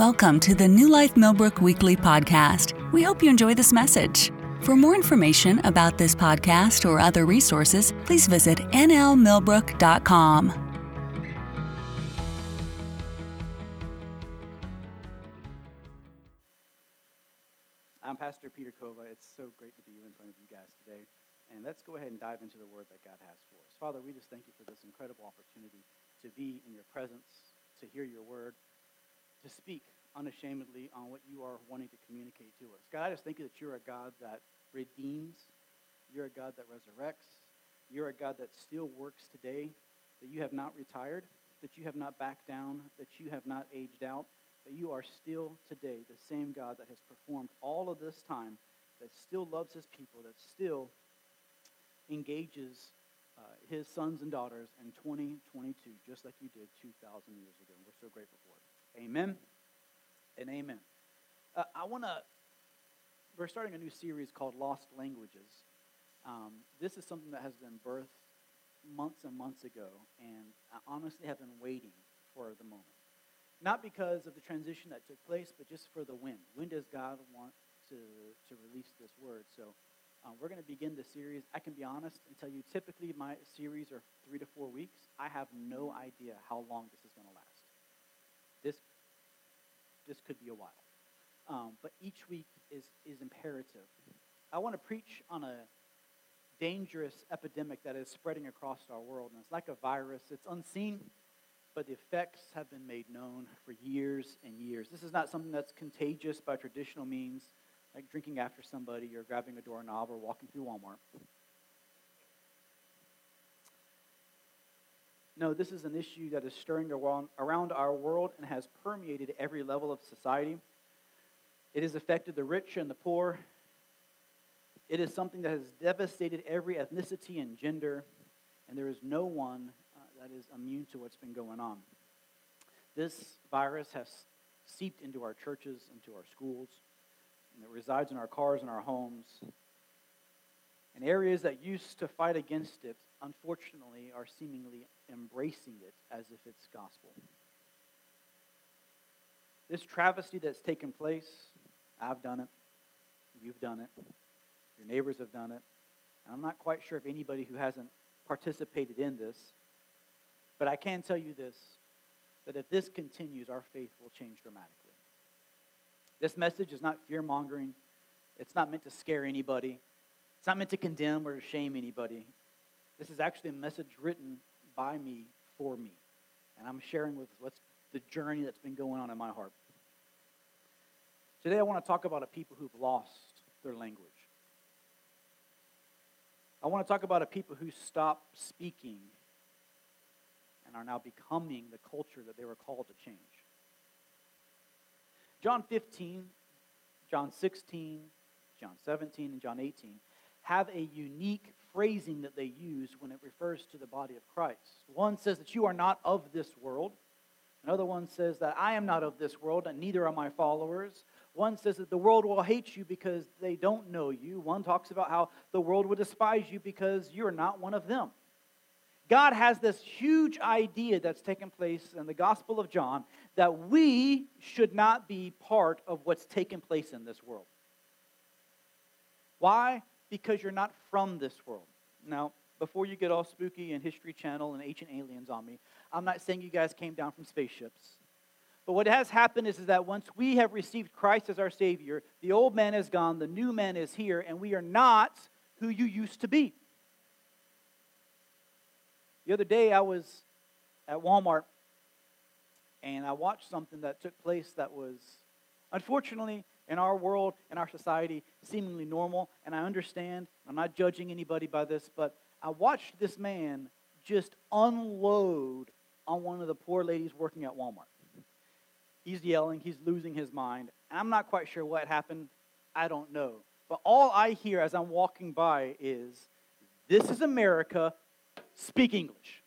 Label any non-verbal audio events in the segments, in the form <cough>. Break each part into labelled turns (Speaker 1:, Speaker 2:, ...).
Speaker 1: Welcome to the New Life Millbrook Weekly Podcast. We hope you enjoy this message. For more information about this podcast or other resources, please visit nlmillbrook.com.
Speaker 2: I'm Pastor Peter Kova. It's so great to be in front of you guys today. And let's go ahead and dive into the word that God has for us. Father, we just thank you for this incredible opportunity to be in your presence, to hear your word, to speak unashamedly on what you are wanting to communicate to us. God, I just thank you that you're a God that redeems, you're a God that resurrects, you're a God that still works today, that you have not retired, that you have not backed down, that you have not aged out, that you are still today the same God that has performed all of this time, that still loves his people, that still engages uh, his sons and daughters in 2022, just like you did 2,000 years ago. And we're so grateful for. Amen and amen. Uh, I want to, we're starting a new series called Lost Languages. Um, this is something that has been birthed months and months ago, and I honestly have been waiting for the moment. Not because of the transition that took place, but just for the when. When does God want to, to release this word? So um, we're going to begin the series. I can be honest and tell you, typically my series are three to four weeks. I have no idea how long this is going to last. This, could be a while. Um, but each week is, is imperative. I want to preach on a dangerous epidemic that is spreading across our world. And it's like a virus. It's unseen, but the effects have been made known for years and years. This is not something that's contagious by traditional means, like drinking after somebody or grabbing a doorknob or walking through Walmart. No, this is an issue that is stirring around our world and has permeated every level of society. It has affected the rich and the poor. It is something that has devastated every ethnicity and gender, and there is no one uh, that is immune to what's been going on. This virus has seeped into our churches, into our schools, and it resides in our cars and our homes. And areas that used to fight against it, unfortunately, are seemingly embracing it as if it's gospel. This travesty that's taken place, I've done it, you've done it, your neighbors have done it. And I'm not quite sure if anybody who hasn't participated in this, but I can tell you this that if this continues, our faith will change dramatically. This message is not fear mongering, it's not meant to scare anybody, it's not meant to condemn or to shame anybody. This is actually a message written by me for me. And I'm sharing with what's the journey that's been going on in my heart. Today I want to talk about a people who've lost their language. I want to talk about a people who stopped speaking and are now becoming the culture that they were called to change. John 15, John 16, John 17, and John 18 have a unique phrasing that they use when it refers to the body of Christ. One says that you are not of this world. Another one says that I am not of this world, and neither are my followers. One says that the world will hate you because they don't know you. One talks about how the world will despise you because you're not one of them. God has this huge idea that's taken place in the Gospel of John that we should not be part of what's taken place in this world. Why? Because you're not from this world. Now, before you get all spooky and History Channel and ancient aliens on me, I'm not saying you guys came down from spaceships. But what has happened is, is that once we have received Christ as our Savior, the old man is gone, the new man is here, and we are not who you used to be. The other day, I was at Walmart and I watched something that took place that was, unfortunately, in our world, in our society, seemingly normal. And I understand, I'm not judging anybody by this, but I watched this man just unload on one of the poor ladies working at Walmart. He's yelling, he's losing his mind. I'm not quite sure what happened. I don't know. But all I hear as I'm walking by is, This is America, speak English.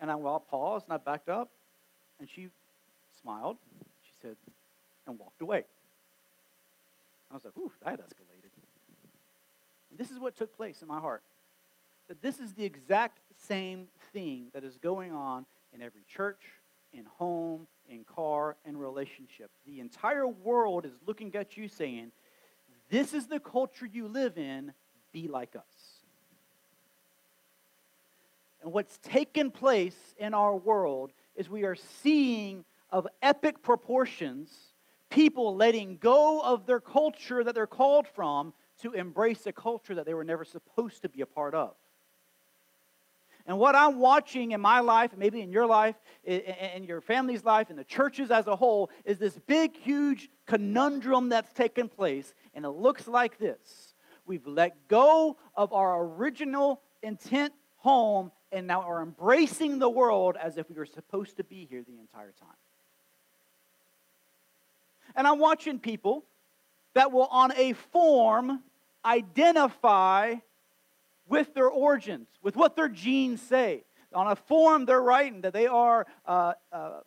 Speaker 2: And I well, paused and I backed up, and she smiled. She said, and walked away. I was like, "Ooh, that escalated." And this is what took place in my heart. That this is the exact same thing that is going on in every church, in home, in car, in relationship relationship. The entire world is looking at you saying, This is the culture you live in, be like us. And what's taken place in our world is we are seeing of epic proportions people letting go of their culture that they're called from to embrace a culture that they were never supposed to be a part of. And what I'm watching in my life, maybe in your life, in your family's life, in the churches as a whole, is this big, huge conundrum that's taken place. And it looks like this We've let go of our original intent home and now are embracing the world as if we were supposed to be here the entire time. And I'm watching people that will, on a form, identify with their origins, with what their genes say. On a form, they're writing that they are uh, uh,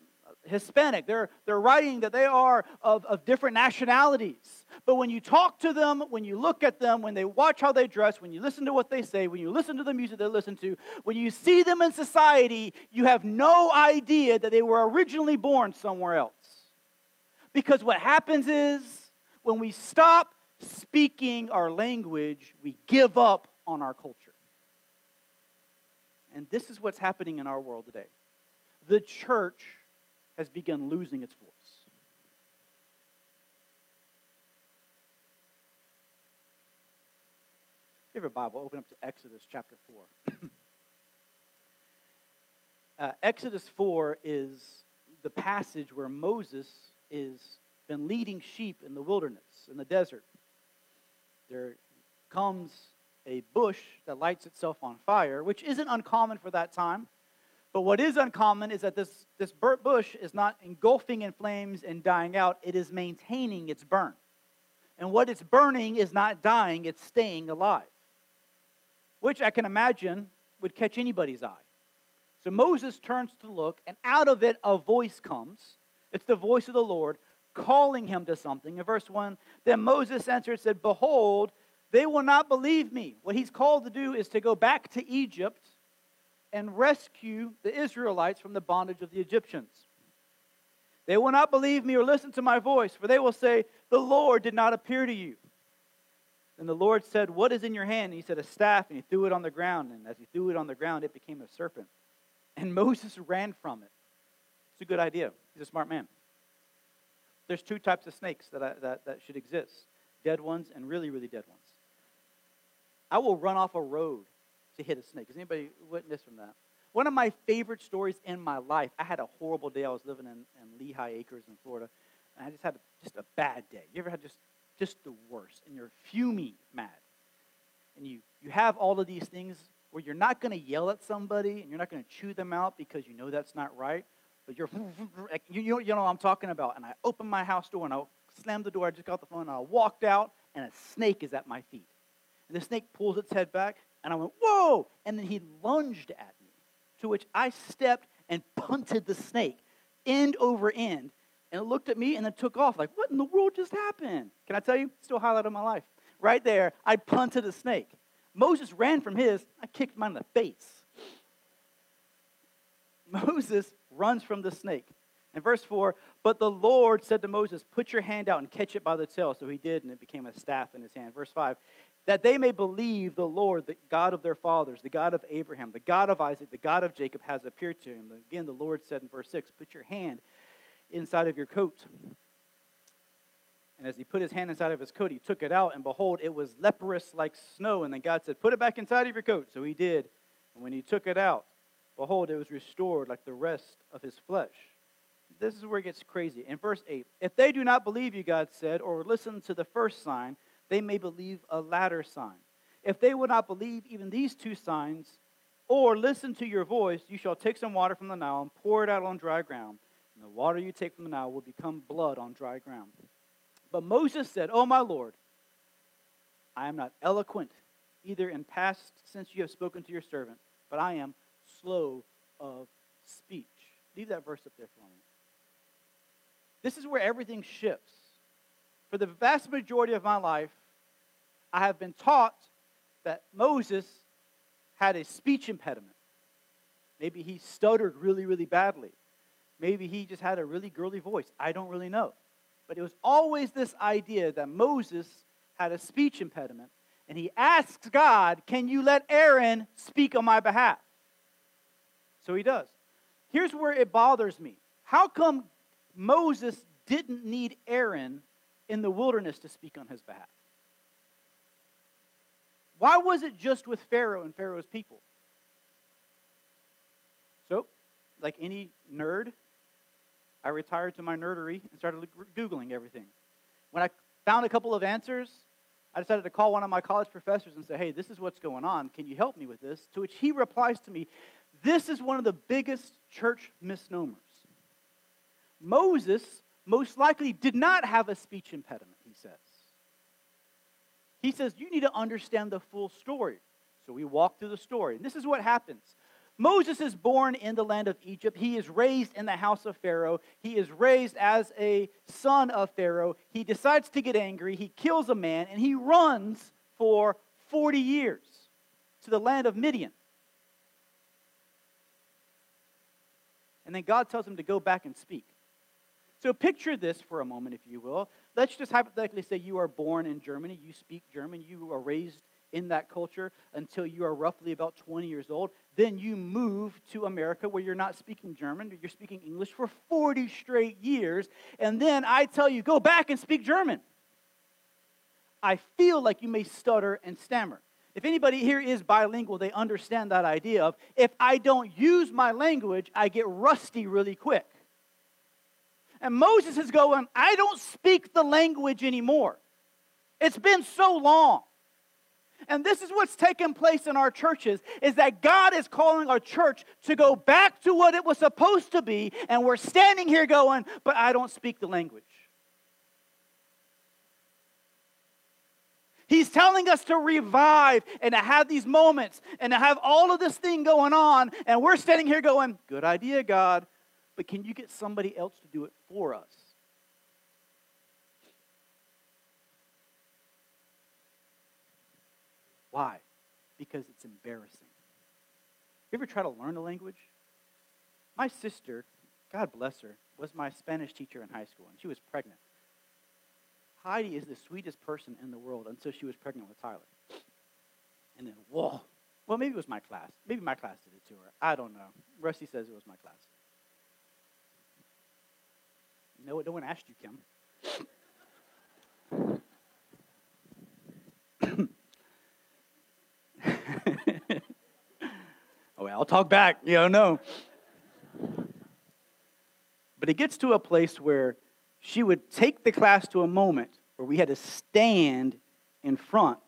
Speaker 2: Hispanic. They're, they're writing that they are of, of different nationalities. But when you talk to them, when you look at them, when they watch how they dress, when you listen to what they say, when you listen to the music they listen to, when you see them in society, you have no idea that they were originally born somewhere else. Because what happens is when we stop speaking our language, we give up on our culture. And this is what's happening in our world today. The church has begun losing its voice. If you have a Bible, open up to Exodus chapter 4. <clears throat> uh, Exodus 4 is the passage where Moses is been leading sheep in the wilderness, in the desert. There comes a bush that lights itself on fire, which isn't uncommon for that time. But what is uncommon is that this, this burnt bush is not engulfing in flames and dying out, it is maintaining its burn. And what it's burning is not dying, it's staying alive, which I can imagine would catch anybody's eye. So Moses turns to look, and out of it a voice comes. It's the voice of the Lord calling him to something. In verse 1, then Moses answered and said, Behold, they will not believe me. What he's called to do is to go back to Egypt and rescue the Israelites from the bondage of the Egyptians. They will not believe me or listen to my voice, for they will say, The Lord did not appear to you. And the Lord said, What is in your hand? And he said, A staff, and he threw it on the ground. And as he threw it on the ground, it became a serpent. And <laughs> Moses ran from it. It's a good idea. He's a smart man. There's two types of snakes that, I, that, that should exist dead ones and really, really dead ones. I will run off a road to hit a snake. Has anybody witnessed from that? One of my favorite stories in my life, I had a horrible day. I was living in, in Lehigh Acres in Florida, and I just had just a bad day. You ever had just, just the worst, and you're fuming mad. And you, you have all of these things where you're not going to yell at somebody and you're not going to chew them out because you know that's not right, but you're, <laughs> you, know, you know what I'm talking about. And I opened my house door and I slammed the door. I just got the phone and I walked out, and a snake is at my feet. And the snake pulls its head back, and I went, whoa! And then he lunged at me, to which I stepped and punted the snake end over end. And it looked at me and then took off, like, what in the world just happened? Can I tell you? Still highlight of my life. Right there, I punted a snake. Moses ran from his, I kicked mine in the face. <laughs> Moses runs from the snake. In verse 4, but the Lord said to Moses, Put your hand out and catch it by the tail. So he did, and it became a staff in his hand. Verse 5, that they may believe the Lord, the God of their fathers, the God of Abraham, the God of Isaac, the God of Jacob has appeared to him. Again, the Lord said in verse 6, Put your hand inside of your coat. And as he put his hand inside of his coat, he took it out, and behold, it was leprous like snow. And then God said, Put it back inside of your coat. So he did. And when he took it out, behold, it was restored like the rest of his flesh. This is where it gets crazy. In verse 8, if they do not believe you, God said, or listen to the first sign, they may believe a latter sign. If they would not believe even these two signs, or listen to your voice, you shall take some water from the Nile and pour it out on dry ground. And the water you take from the Nile will become blood on dry ground. But Moses said, Oh, my Lord, I am not eloquent, either in past since you have spoken to your servant, but I am slow of speech. Leave that verse up there for me. This is where everything shifts for the vast majority of my life, I have been taught that Moses had a speech impediment. Maybe he stuttered really, really badly. Maybe he just had a really girly voice. I don't really know. But it was always this idea that Moses had a speech impediment, and he asks God, Can you let Aaron speak on my behalf? So he does. Here's where it bothers me. How come Moses didn't need Aaron in the wilderness to speak on his behalf? Why was it just with Pharaoh and Pharaoh's people? So, like any nerd, I retired to my nerdery and started Googling everything. When I found a couple of answers, I decided to call one of my college professors and say, hey, this is what's going on. Can you help me with this? To which he replies to me, this is one of the biggest church misnomers. Moses most likely did not have a speech impediment, he says. He says, you need to understand the full story. So we walk through the story. And this is what happens. Moses is born in the land of Egypt. He is raised in the house of Pharaoh. He is raised as a son of Pharaoh. He decides to get angry. He kills a man and he runs for 40 years to the land of Midian. And then God tells him to go back and speak. So picture this for a moment, if you will. Let's just hypothetically say you are born in Germany, you speak German, you are raised in that culture until you are roughly about 20 years old. Then you move to America where you're not speaking German, you're speaking English for 40 straight years. And then I tell you, go back and speak German. I feel like you may stutter and stammer. If anybody here is bilingual, they understand that idea of if I don't use my language, I get rusty really quick. And Moses is going, I don't speak the language anymore. It's been so long. And this is what's taken place in our churches is that God is calling our church to go back to what it was supposed to be and we're standing here going, but I don't speak the language. He's telling us to revive and to have these moments and to have all of this thing going on and we're standing here going, good idea God, but can you get somebody else to do it for us? Why? Because it's embarrassing. You ever try to learn a language? My sister, God bless her, was my Spanish teacher in high school, and she was pregnant. Heidi is the sweetest person in the world until she was pregnant with Tyler. And then, whoa. Well, maybe it was my class. Maybe my class did it to her. I don't know. Rusty says it was my class. No, no one asked you, Kim. <laughs> oh, well, I'll talk back. You know, no. But it gets to a place where she would take the class to a moment where we had to stand in front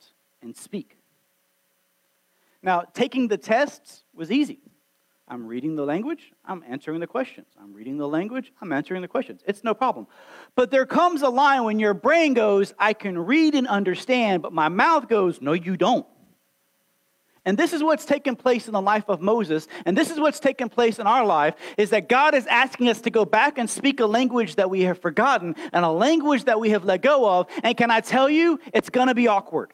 Speaker 2: and speak. Now, taking the tests was easy. I'm reading the language, I'm answering the questions. I'm reading the language, I'm answering the questions. It's no problem. But there comes a line when your brain goes, I can read and understand, but my mouth goes, No, you don't. And this is what's taken place in the life of Moses, and this is what's taken place in our life is that God is asking us to go back and speak a language that we have forgotten and a language that we have let go of. And can I tell you, it's going to be awkward.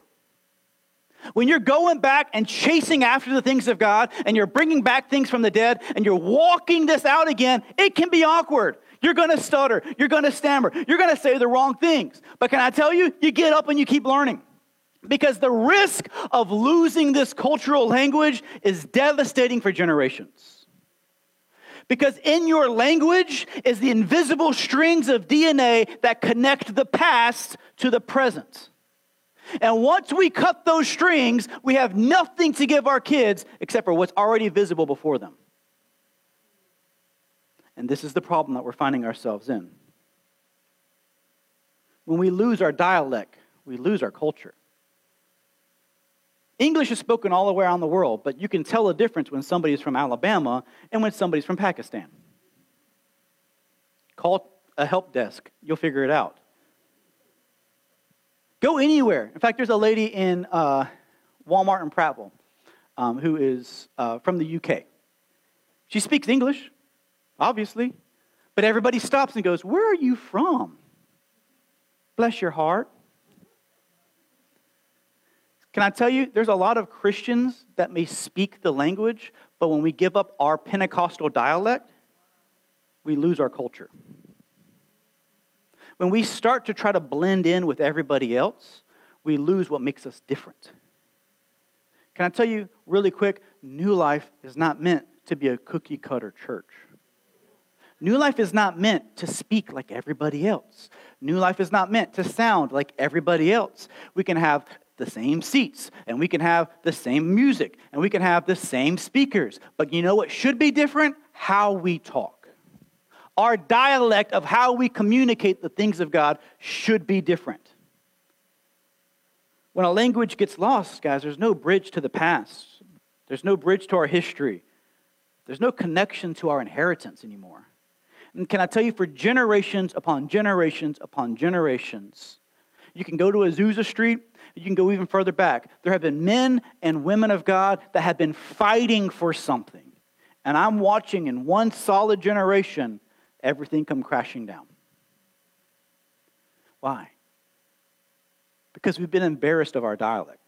Speaker 2: When you're going back and chasing after the things of God and you're bringing back things from the dead and you're walking this out again, it can be awkward. You're going to stutter. You're going to stammer. You're going to say the wrong things. But can I tell you, you get up and you keep learning. Because the risk of losing this cultural language is devastating for generations. Because in your language is the invisible strings of DNA that connect the past to the present. And once we cut those strings, we have nothing to give our kids except for what's already visible before them. And this is the problem that we're finding ourselves in. When we lose our dialect, we lose our culture. English is spoken all around the world, but you can tell the difference when somebody is from Alabama and when somebody's from Pakistan. Call a help desk, you'll figure it out. Go anywhere. In fact, there's a lady in uh, Walmart in Prattville um, who is uh, from the UK. She speaks English, obviously, but everybody stops and goes, Where are you from? Bless your heart. Can I tell you, there's a lot of Christians that may speak the language, but when we give up our Pentecostal dialect, we lose our culture. When we start to try to blend in with everybody else, we lose what makes us different. Can I tell you really quick? New Life is not meant to be a cookie cutter church. New Life is not meant to speak like everybody else. New Life is not meant to sound like everybody else. We can have the same seats, and we can have the same music, and we can have the same speakers. But you know what should be different? How we talk. Our dialect of how we communicate the things of God should be different. When a language gets lost, guys, there's no bridge to the past, there's no bridge to our history, there's no connection to our inheritance anymore. And can I tell you, for generations upon generations upon generations, you can go to Azusa Street, you can go even further back. There have been men and women of God that have been fighting for something. And I'm watching in one solid generation everything come crashing down. Why? Because we've been embarrassed of our dialect.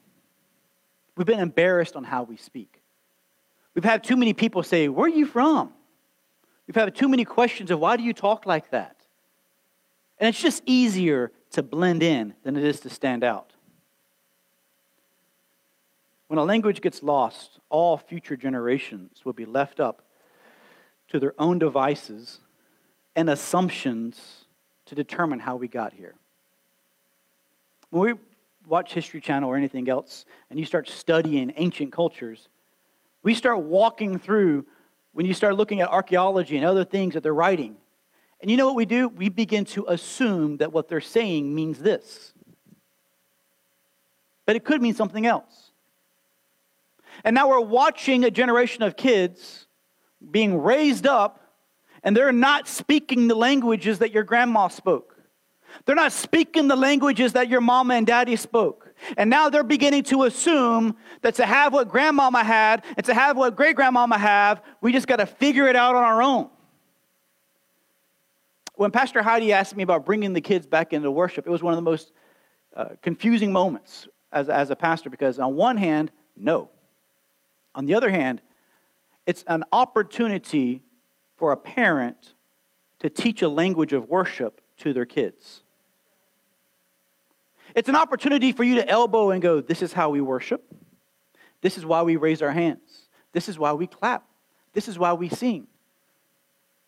Speaker 2: We've been embarrassed on how we speak. We've had too many people say, Where are you from? We've had too many questions of why do you talk like that? And it's just easier to blend in than it is to stand out. When a language gets lost, all future generations will be left up to their own devices and assumptions to determine how we got here. When we watch History Channel or anything else, and you start studying ancient cultures, we start walking through when you start looking at archaeology and other things that they're writing. And you know what we do? We begin to assume that what they're saying means this. But it could mean something else. And now we're watching a generation of kids being raised up, and they're not speaking the languages that your grandma spoke. They're not speaking the languages that your mama and daddy spoke. And now they're beginning to assume that to have what grandmama had and to have what great grandmama have, we just got to figure it out on our own. When Pastor Heidi asked me about bringing the kids back into worship, it was one of the most uh, confusing moments as, as a pastor because, on one hand, no. On the other hand, it's an opportunity for a parent to teach a language of worship to their kids. It's an opportunity for you to elbow and go, This is how we worship. This is why we raise our hands. This is why we clap. This is why we sing.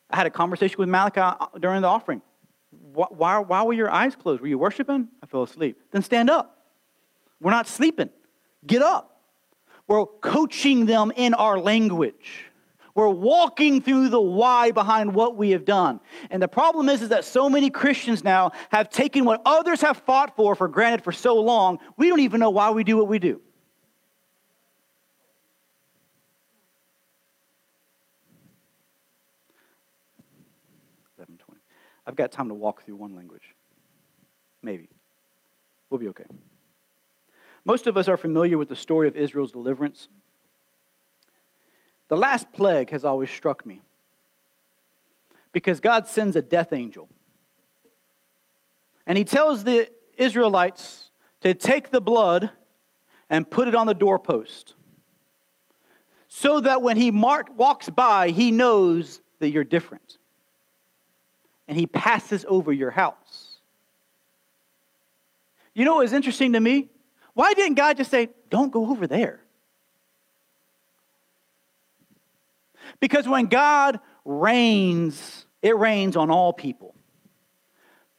Speaker 2: I had a conversation with Malachi uh, during the offering. Why, why were your eyes closed? Were you worshiping? I fell asleep. Then stand up. We're not sleeping. Get up. We're coaching them in our language. We're walking through the why behind what we have done. And the problem is, is that so many Christians now have taken what others have fought for for granted for so long, we don't even know why we do what we do. I've got time to walk through one language. Maybe. We'll be okay. Most of us are familiar with the story of Israel's deliverance the last plague has always struck me because God sends a death angel. And he tells the Israelites to take the blood and put it on the doorpost so that when he mark, walks by, he knows that you're different. And he passes over your house. You know what is interesting to me? Why didn't God just say, don't go over there? Because when God reigns, it rains on all people.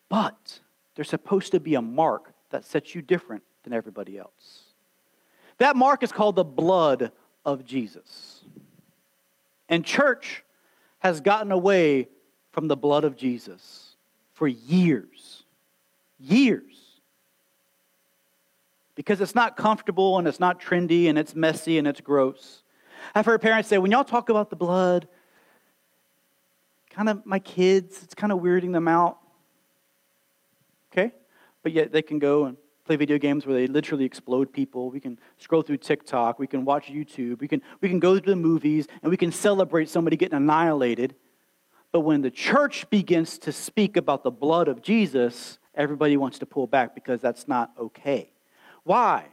Speaker 2: But there's supposed to be a mark that sets you different than everybody else. That mark is called the blood of Jesus. And church has gotten away from the blood of Jesus for years. Years. Because it's not comfortable and it's not trendy and it's messy and it's gross. I've heard parents say, when y'all talk about the blood, kind of my kids, it's kind of weirding them out. Okay? But yet they can go and play video games where they literally explode people. We can scroll through TikTok. We can watch YouTube. We can, we can go to the movies and we can celebrate somebody getting annihilated. But when the church begins to speak about the blood of Jesus, everybody wants to pull back because that's not okay. Why?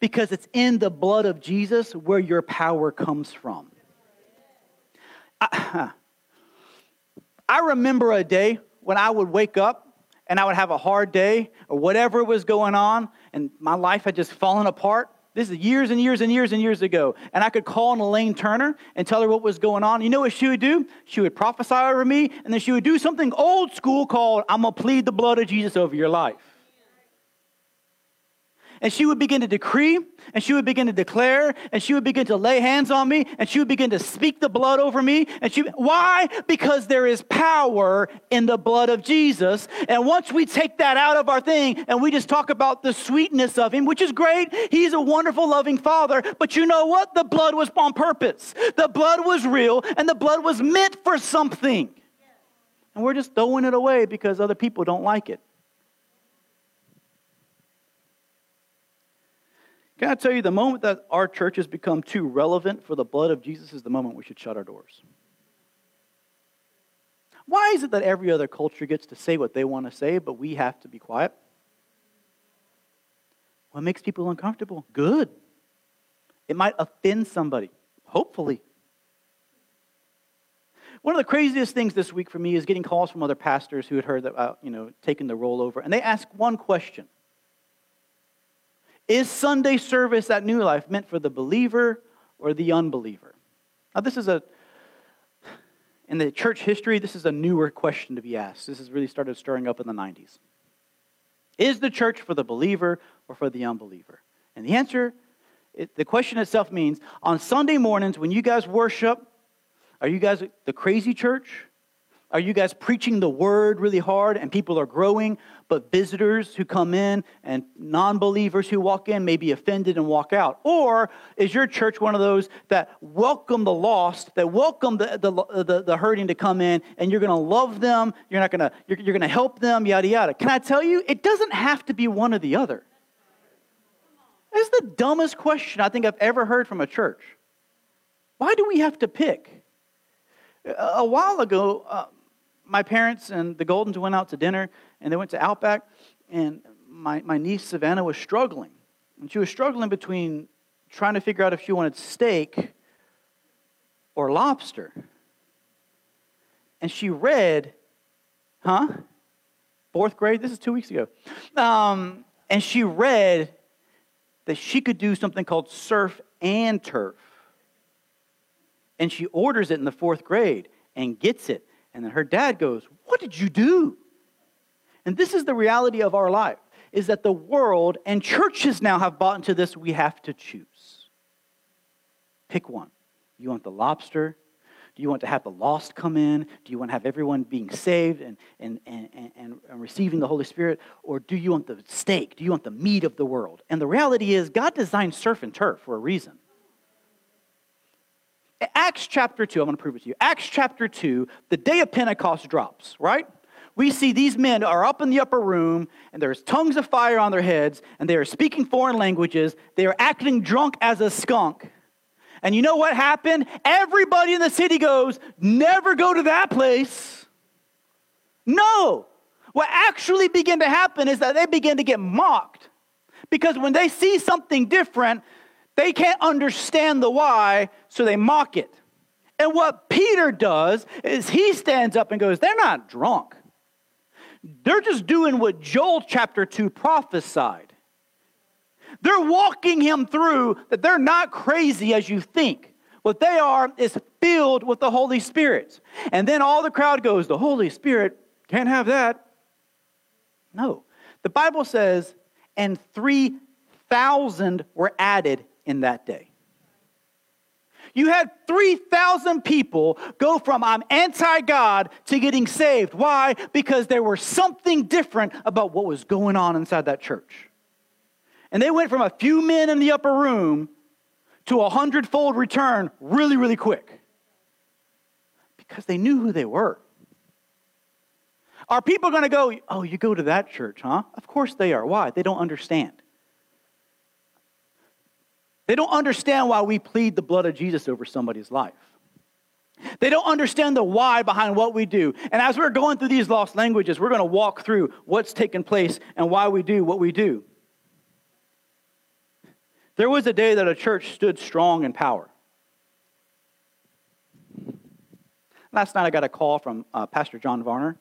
Speaker 2: Because it's in the blood of Jesus where your power comes from. I, <laughs> I remember a day when I would wake up and I would have a hard day or whatever was going on, and my life had just fallen apart. This is years and years and years and years ago. And I could call on Elaine Turner and tell her what was going on. You know what she would do? She would prophesy over me, and then she would do something old school called, I'm going to plead the blood of Jesus over your life and she would begin to decree, and she would begin to declare, and she would begin to lay hands on me, and she would begin to speak the blood over me. And she, why? Because there is power in the blood of Jesus. And once we take that out of our thing and we just talk about the sweetness of Him, which is great, He's a wonderful, loving Father. But you know what? The blood was on purpose, the blood was real, and the blood was meant for something. And we're just throwing it away because other people don't like it. Can I tell you, the moment that our church has become too relevant for the blood of Jesus is the moment we should shut our doors. Why is it that every other culture gets to say what they want to say, but we have to be quiet? What makes people uncomfortable? Good. It might offend somebody, hopefully. One of the craziest things this week for me is getting calls from other pastors who had heard about, uh, you know, taking the role over, and they ask one question. Is Sunday service at New Life meant for the believer or the unbeliever? Now, this is a, in the church history, this is a newer question to be asked. This has really started stirring up in the 90s. Is the church for the believer or for the unbeliever? And the answer, it, the question itself means on Sunday mornings when you guys worship, are you guys the crazy church? Are you guys preaching the word really hard and people are growing, but visitors who come in and non believers who walk in may be offended and walk out? Or is your church one of those that welcome the lost, that welcome the, the, the, the hurting to come in, and you're going to love them, you're not going to, you're, you're going to help them, yada, yada? Can I tell you, it doesn't have to be one or the other. That's the dumbest question I think I've ever heard from a church. Why do we have to pick? A while ago, uh, my parents and the Goldens went out to dinner and they went to Outback, and my, my niece Savannah was struggling. And she was struggling between trying to figure out if she wanted steak or lobster. And she read, huh? Fourth grade? This is two weeks ago. Um, and she read that she could do something called surf and turf. And she orders it in the fourth grade and gets it. And then her dad goes, What did you do? And this is the reality of our life is that the world and churches now have bought into this we have to choose. Pick one. You want the lobster? Do you want to have the lost come in? Do you want to have everyone being saved and, and, and, and, and receiving the Holy Spirit? Or do you want the steak? Do you want the meat of the world? And the reality is, God designed surf and turf for a reason. Acts chapter 2, I'm going to prove it to you. Acts chapter 2, the day of Pentecost drops, right? We see these men are up in the upper room, and there's tongues of fire on their heads, and they are speaking foreign languages. They are acting drunk as a skunk. And you know what happened? Everybody in the city goes, Never go to that place. No. What actually began to happen is that they begin to get mocked. Because when they see something different, they can't understand the why, so they mock it. And what Peter does is he stands up and goes, They're not drunk. They're just doing what Joel chapter 2 prophesied. They're walking him through that they're not crazy as you think. What they are is filled with the Holy Spirit. And then all the crowd goes, The Holy Spirit can't have that. No. The Bible says, and 3,000 were added in that day. You had 3,000 people go from I'm anti God to getting saved. Why? Because there was something different about what was going on inside that church. And they went from a few men in the upper room to a hundredfold return really, really quick because they knew who they were. Are people going to go, oh, you go to that church, huh? Of course they are. Why? They don't understand. They don't understand why we plead the blood of Jesus over somebody's life. They don't understand the why behind what we do. And as we're going through these lost languages, we're going to walk through what's taken place and why we do what we do. There was a day that a church stood strong in power. Last night I got a call from uh, Pastor John Varner.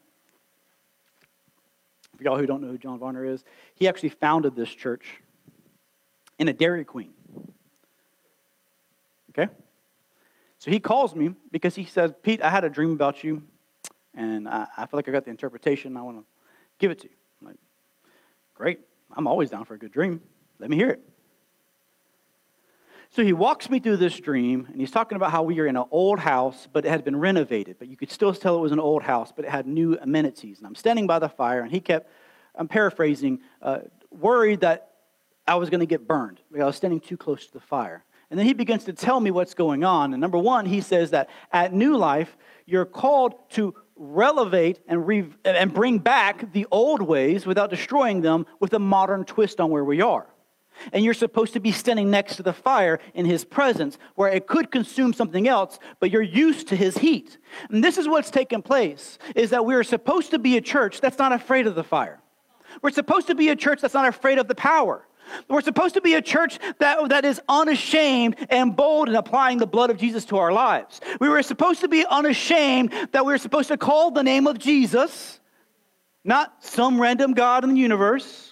Speaker 2: For y'all who don't know who John Varner is, he actually founded this church in a Dairy Queen. Okay? So he calls me because he says, Pete, I had a dream about you, and I, I feel like I got the interpretation. I want to give it to you. I'm like, great. I'm always down for a good dream. Let me hear it. So he walks me through this dream, and he's talking about how we are in an old house, but it had been renovated. But you could still tell it was an old house, but it had new amenities. And I'm standing by the fire, and he kept, I'm paraphrasing, uh, worried that I was going to get burned because I was standing too close to the fire. And then he begins to tell me what's going on. And number one, he says that at New Life, you're called to relevate and, re- and bring back the old ways without destroying them with a modern twist on where we are. And you're supposed to be standing next to the fire in his presence, where it could consume something else, but you're used to his heat. And this is what's taken place, is that we're supposed to be a church that's not afraid of the fire. We're supposed to be a church that's not afraid of the power. We're supposed to be a church that, that is unashamed and bold in applying the blood of Jesus to our lives. We were supposed to be unashamed that we are supposed to call the name of Jesus, not some random God in the universe.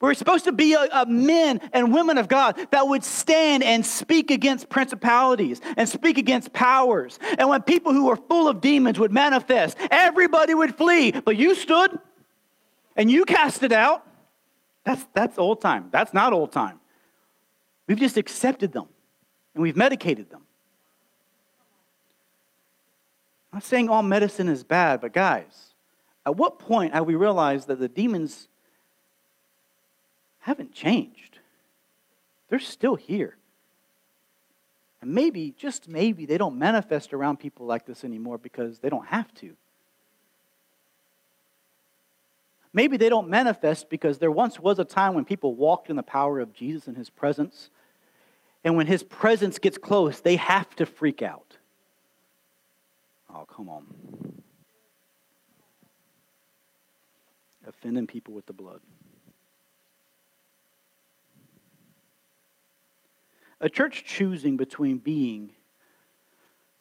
Speaker 2: We're supposed to be a, a, men and women of God that would stand and speak against principalities and speak against powers. And when people who were full of demons would manifest, everybody would flee. But you stood and you cast it out. That's, that's old time. That's not old time. We've just accepted them and we've medicated them. I'm not saying all medicine is bad, but guys, at what point have we realized that the demons haven't changed. They're still here. And maybe, just maybe, they don't manifest around people like this anymore because they don't have to. Maybe they don't manifest because there once was a time when people walked in the power of Jesus and his presence. And when his presence gets close, they have to freak out. Oh, come on. Offending people with the blood. A church choosing between being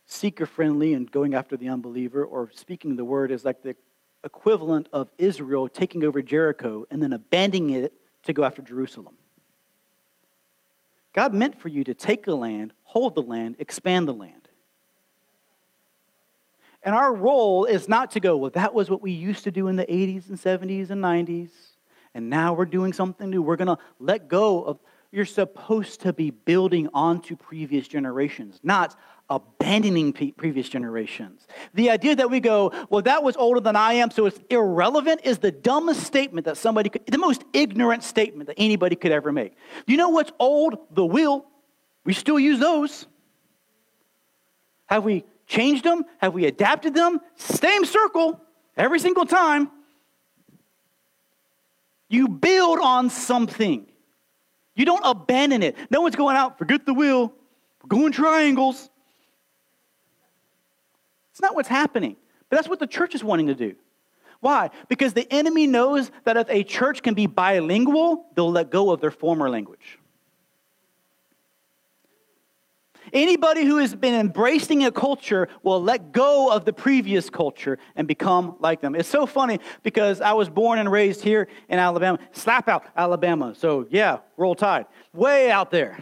Speaker 2: seeker friendly and going after the unbeliever or speaking the word is like the equivalent of Israel taking over Jericho and then abandoning it to go after Jerusalem. God meant for you to take the land, hold the land, expand the land. And our role is not to go, well, that was what we used to do in the 80s and 70s and 90s, and now we're doing something new. We're going to let go of you're supposed to be building onto previous generations, not abandoning previous generations. The idea that we go, well, that was older than I am, so it's irrelevant, is the dumbest statement that somebody could, the most ignorant statement that anybody could ever make. You know what's old? The wheel. We still use those. Have we changed them? Have we adapted them? Same circle every single time. You build on something. You don't abandon it. No one's going out, forget the wheel, we're going triangles. It's not what's happening. But that's what the church is wanting to do. Why? Because the enemy knows that if a church can be bilingual, they'll let go of their former language. Anybody who has been embracing a culture will let go of the previous culture and become like them. It's so funny because I was born and raised here in Alabama, Slapout Alabama. So, yeah, roll tide. Way out there.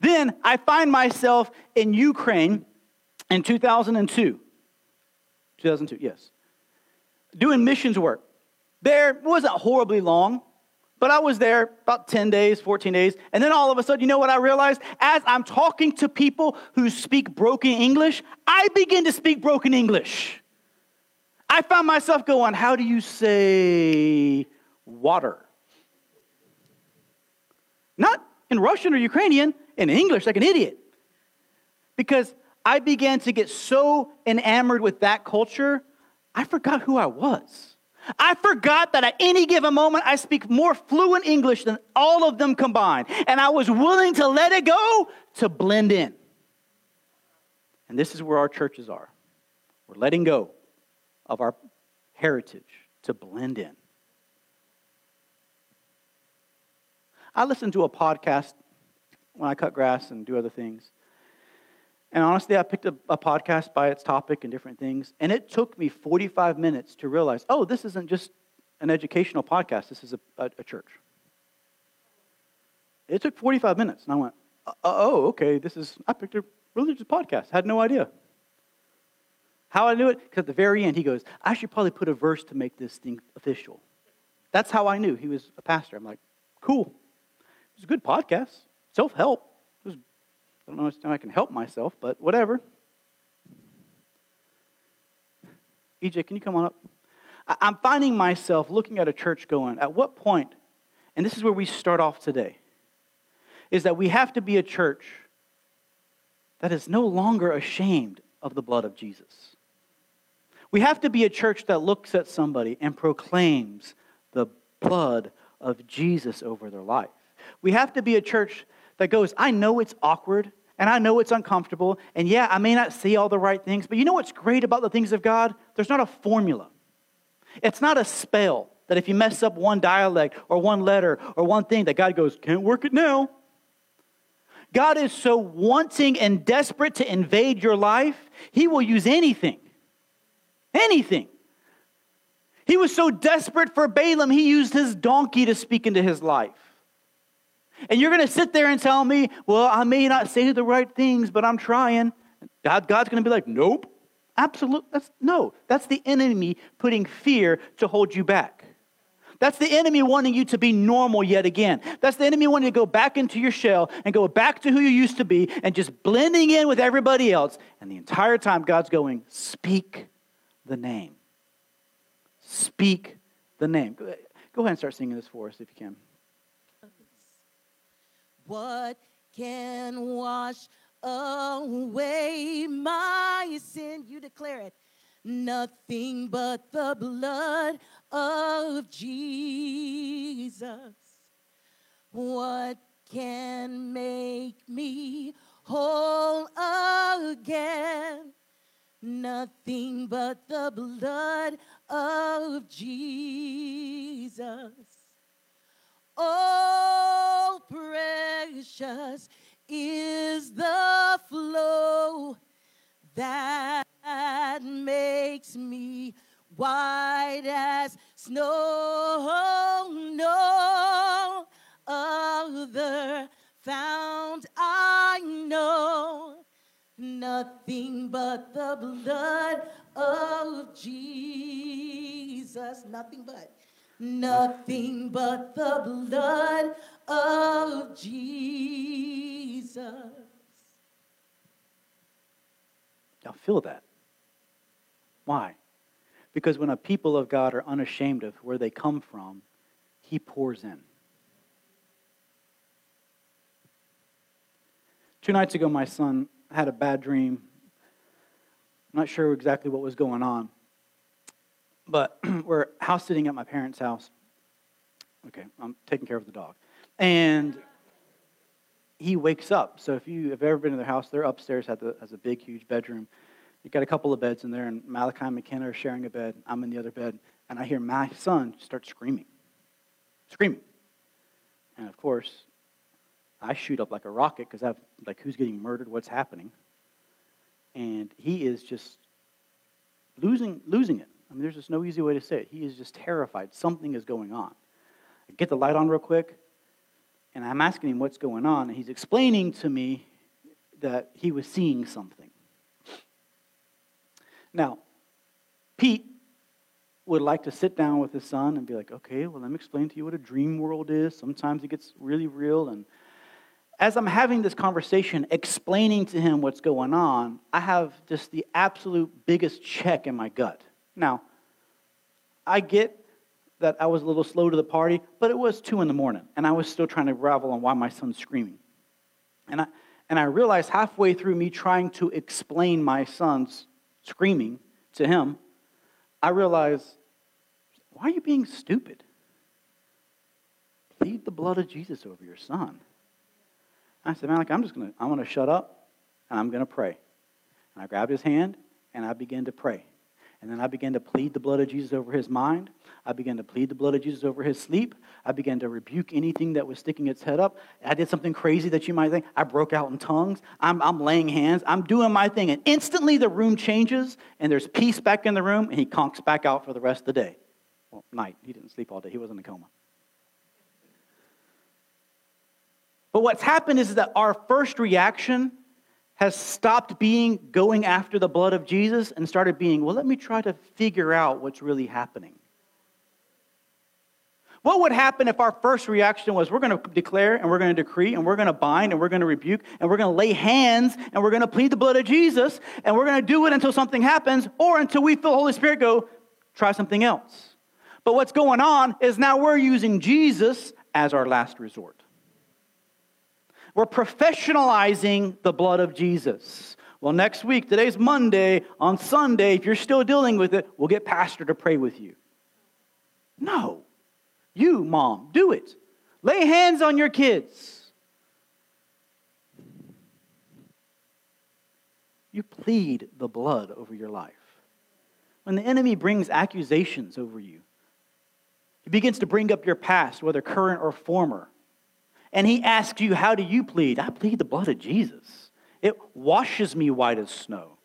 Speaker 2: Then I find myself in Ukraine in 2002. 2002, yes. Doing missions work. There wasn't horribly long. But I was there about 10 days, 14 days, and then all of a sudden, you know what I realized? As I'm talking to people who speak broken English, I begin to speak broken English. I found myself going, How do you say water? Not in Russian or Ukrainian, in English, like an idiot. Because I began to get so enamored with that culture, I forgot who I was. I forgot that at any given moment I speak more fluent English than all of them combined. And I was willing to let it go to blend in. And this is where our churches are. We're letting go of our heritage to blend in. I listen to a podcast when I cut grass and do other things. And honestly, I picked a, a, podcast by its topic and different things, and it took me 45 minutes to realize oh, this isn't just an educational podcast, this is a, a, a church. It took 45 minutes, and I went, uh, oh, okay, this is, I picked a religious podcast, had no idea. How I knew it? Because at the very end, he goes, I should probably put a verse to make this thing official. That's how I knew he was a pastor. I'm like, cool. It's a good podcast, self help. I don't know how I can help myself, but whatever. EJ, can you come on up? I'm finding myself looking at a church going, at what point, and this is where we start off today, is that we have to be a church that is no longer ashamed of the blood of Jesus. We have to be a church that looks at somebody and proclaims the blood of Jesus over their life. We have to be a church that goes, I know it's awkward and I know it's uncomfortable, and yeah, I may not see all the right things, but you know what's great about the things of God? There's not a formula. It's not a spell that if you mess up one dialect or one letter or one thing, that God goes, can't work it now. God is so wanting and desperate to invade your life, He will use anything. Anything. He was so desperate for Balaam, he used his donkey to speak into his life. And you're going to sit there and tell me, well, I may not say the right things, but I'm trying. God, God's going to be like, nope. Absolutely. That's, no, that's the enemy putting fear to hold you back. That's the enemy wanting you to be normal yet again. That's the enemy wanting to go back into your shell and go back to who you used to be and just blending in with everybody else. And the entire time, God's going, speak the name. Speak the name. Go ahead and start singing this for us if you can.
Speaker 3: What can wash away my sin? You declare it. Nothing but the blood of Jesus. What can make me whole again? Nothing but the blood of Jesus. Oh, precious is the flow that makes me white as snow. No other found I know nothing but the blood of Jesus. Nothing but. Nothing but the blood of Jesus.
Speaker 2: Now feel that. Why? Because when a people of God are unashamed of where they come from, He pours in. Two nights ago, my son had a bad dream. I'm not sure exactly what was going on. But <clears throat> we're house sitting at my parents' house. Okay, I'm taking care of the dog. And he wakes up. So if you have ever been to their house, they're upstairs, has a, has a big, huge bedroom. You've got a couple of beds in there, and Malachi and McKenna are sharing a bed. I'm in the other bed, and I hear my son start screaming. Screaming. And of course, I shoot up like a rocket because I'm like, who's getting murdered? What's happening? And he is just losing, losing it. I mean, there's just no easy way to say it. He is just terrified. Something is going on. I get the light on real quick, and I'm asking him what's going on, and he's explaining to me that he was seeing something. Now, Pete would like to sit down with his son and be like, okay, well, let me explain to you what a dream world is. Sometimes it gets really real, and as I'm having this conversation, explaining to him what's going on, I have just the absolute biggest check in my gut. Now, I get that I was a little slow to the party, but it was two in the morning, and I was still trying to ravel on why my son's screaming. And I, and I realized halfway through me trying to explain my son's screaming to him, I realized, why are you being stupid? Plead the blood of Jesus over your son. I said, man, I'm just to, I'm to shut up and I'm to pray. And I grabbed his hand and I began to pray. And then I began to plead the blood of Jesus over his mind. I began to plead the blood of Jesus over his sleep. I began to rebuke anything that was sticking its head up. I did something crazy that you might think. I broke out in tongues. I'm, I'm laying hands. I'm doing my thing. And instantly the room changes and there's peace back in the room and he conks back out for the rest of the day. Well, night. He didn't sleep all day. He was in a coma. But what's happened is that our first reaction has stopped being going after the blood of Jesus and started being, well, let me try to figure out what's really happening. What would happen if our first reaction was we're going to declare and we're going to decree and we're going to bind and we're going to rebuke and we're going to lay hands and we're going to plead the blood of Jesus and we're going to do it until something happens or until we feel the Holy Spirit go, try something else. But what's going on is now we're using Jesus as our last resort. We're professionalizing the blood of Jesus. Well, next week, today's Monday, on Sunday, if you're still dealing with it, we'll get Pastor to pray with you. No. You, mom, do it. Lay hands on your kids. You plead the blood over your life. When the enemy brings accusations over you, he begins to bring up your past, whether current or former and he asks you, How do you plead? I plead the blood of Jesus. It washes me white as snow.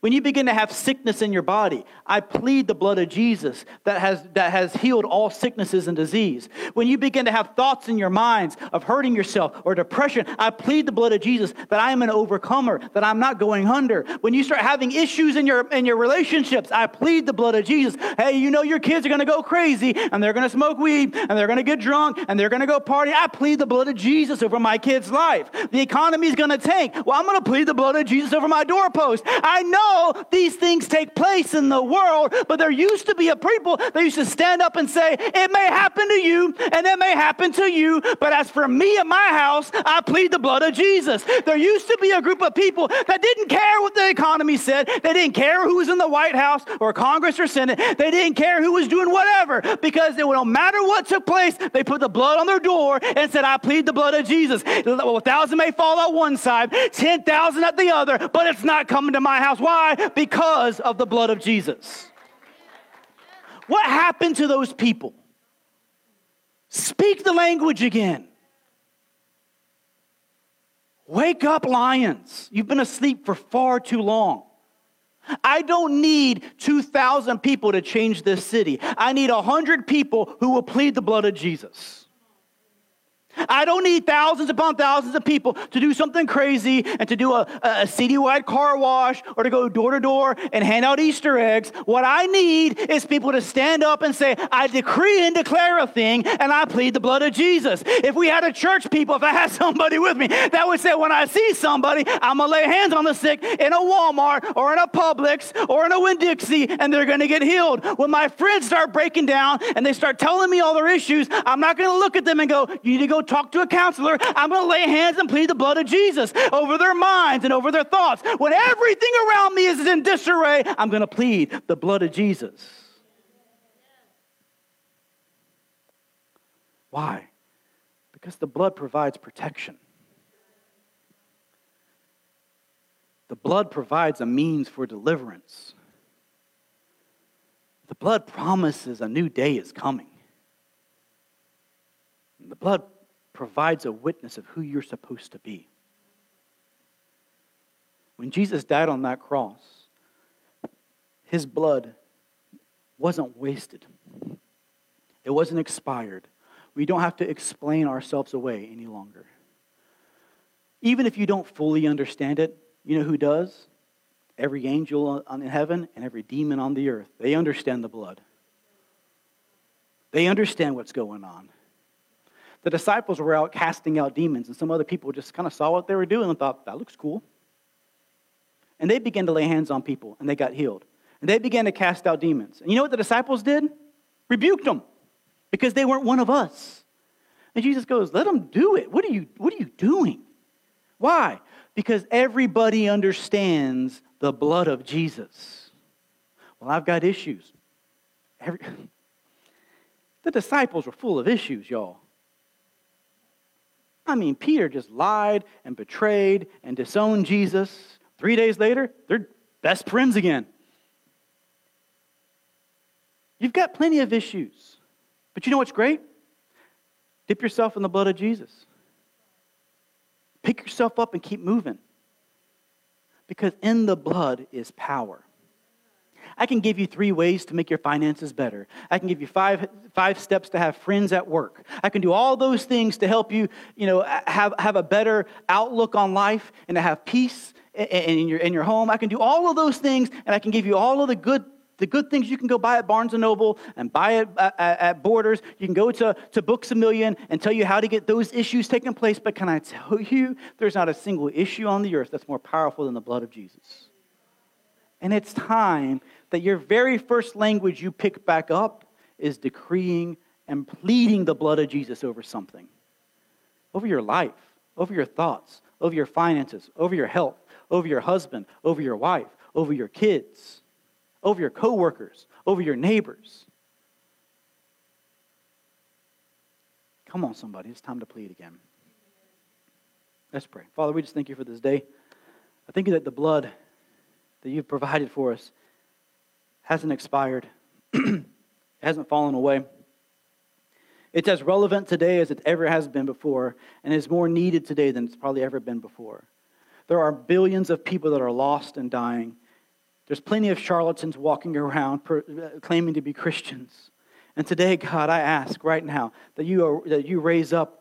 Speaker 2: When you begin to have sickness in your body, I plead the blood of Jesus that has, that has healed all sicknesses and disease. When you begin to have thoughts in your minds of hurting yourself or depression, I plead the blood of Jesus that I am an overcomer, that I'm not going under. When you start having issues in your, in your relationships, I plead the blood of Jesus. Hey, you know your kids are going to go crazy and they're going to smoke weed and they're going to get drunk and they're going to go party. I plead the blood of Jesus over my kid's life. The economy is going to tank. Well, I'm going to plead the blood of Jesus over my doorpost. I know these things take place in the world, but there used to be a people that used to stand up and say, It may happen to you and it may happen to you, but as for me and my house, I plead the blood of Jesus. There used to be a group of people that didn't care what the economy said, they didn't care who was in the White House or Congress or Senate, they didn't care who was doing whatever because it no matter what took place, they put the blood on their door and said, I plead the blood of Jesus. A thousand may fall on one side, 10,000 at the other, but it's not coming to my house. Why? Why? Because of the blood of Jesus. What happened to those people? Speak the language again. Wake up, lions. You've been asleep for far too long. I don't need 2,000 people to change this city. I need 100 people who will plead the blood of Jesus. I don't need thousands upon thousands of people to do something crazy and to do a, a citywide car wash or to go door to door and hand out Easter eggs. What I need is people to stand up and say, I decree and declare a thing and I plead the blood of Jesus. If we had a church people, if I had <laughs> somebody with me that would say, when I see somebody, I'm going to lay hands on the sick in a Walmart or in a Publix or in a Winn-Dixie and they're going to get healed. When my friends start breaking down and they start telling me all their issues, I'm not going to look at them and go, you need to go talk to a counselor. I'm going to lay hands and plead the blood of Jesus over their minds and over their thoughts. When everything around me is in disarray, I'm going to plead the blood of Jesus. Why? Because the blood provides protection. The blood provides a means for deliverance. The blood promises a new day is coming. The blood provides a witness of who you're supposed to be. When Jesus died on that cross, his blood wasn't wasted, it wasn't expired. We don't have to explain ourselves away any longer. Even if you don't fully understand it, you know who does? Every angel in heaven and every demon on the earth. They understand the blood. They understand what's going on the disciples were out casting out demons, and some other people just kind of saw what they were doing and thought, that looks cool. And they began to lay hands on people, and they got healed. And they began to cast out demons. And you know what the disciples did? Rebuked them because they weren't one of us. And Jesus goes, let them do it. What are you, what are you doing? Why? Because everybody understands the blood of Jesus. Well, I've got issues. Every, <laughs> the disciples were full of issues, y'all. I mean, Peter just lied and betrayed and disowned Jesus. Three days later, they're best friends again. You've got plenty of issues. But you know what's great? Dip yourself in the blood of Jesus. Pick yourself up and keep moving. Because in the blood is power. I can give you three ways to make your finances better. I can give you five, five steps to have friends at work. I can do all those things to help you, you know, have, have a better outlook on life and to have peace in your, in your home. I can do all of those things and I can give you all of the good the good things you can go buy at Barnes & Noble and buy at, at, at, Borders. You can go to, to Books A Million and tell you how to get those issues taken place. But can I tell you, there's not a single issue on the earth that's more powerful than the blood of Jesus. And it's time that your very first language you pick back up is decreeing and pleading the blood of Jesus over something, over your life, over your thoughts, over your finances, over your health, over your husband, over your wife, over your kids, over your coworkers, over your neighbors. Come on, somebody. It's time to plead again. Let's pray. Father, we just thank you for this day. I thank you that the blood that you've provided for us hasn't expired, <clears throat> it hasn't fallen away. It's as relevant today as it ever has been before, and is more needed today than it's probably ever been before. There are billions of people that are lost and dying. There's plenty of charlatans walking around per, uh, claiming to be Christians. And today, God, I ask right now that you, are, that you raise up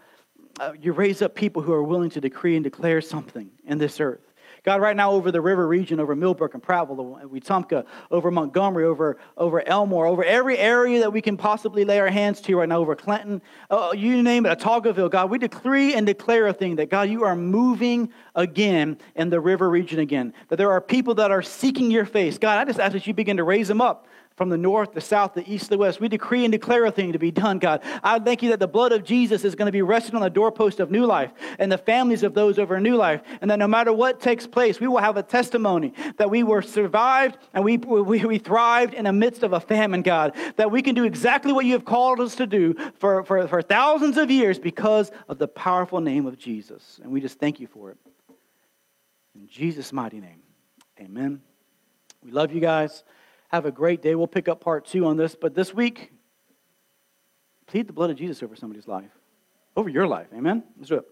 Speaker 2: uh, you raise up people who are willing to decree and declare something in this earth. God, right now over the river region, over Millbrook and Prattville, Wetumpka, over Montgomery, over, over Elmore, over every area that we can possibly lay our hands to right now, over Clinton, uh, you name it, Autaugaville, God, we decree and declare a thing that, God, you are moving again in the river region again. That there are people that are seeking your face. God, I just ask that you begin to raise them up from the north, the south, the east, the west. We decree and declare a thing to be done, God. I thank you that the blood of Jesus is going to be resting on the doorpost of new life and the families of those over new life. And that no matter what takes place, we will have a testimony that we were survived and we, we, we thrived in the midst of a famine, God. That we can do exactly what you have called us to do for, for, for thousands of years because of the powerful name of Jesus. And we just thank you for it. In Jesus' mighty name, amen. We love you guys. Have a great day. We'll pick up part two on this. But this week, plead the blood of Jesus over somebody's life, over your life. Amen? Let's do it.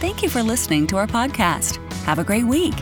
Speaker 1: Thank you for listening to our podcast. Have a great week.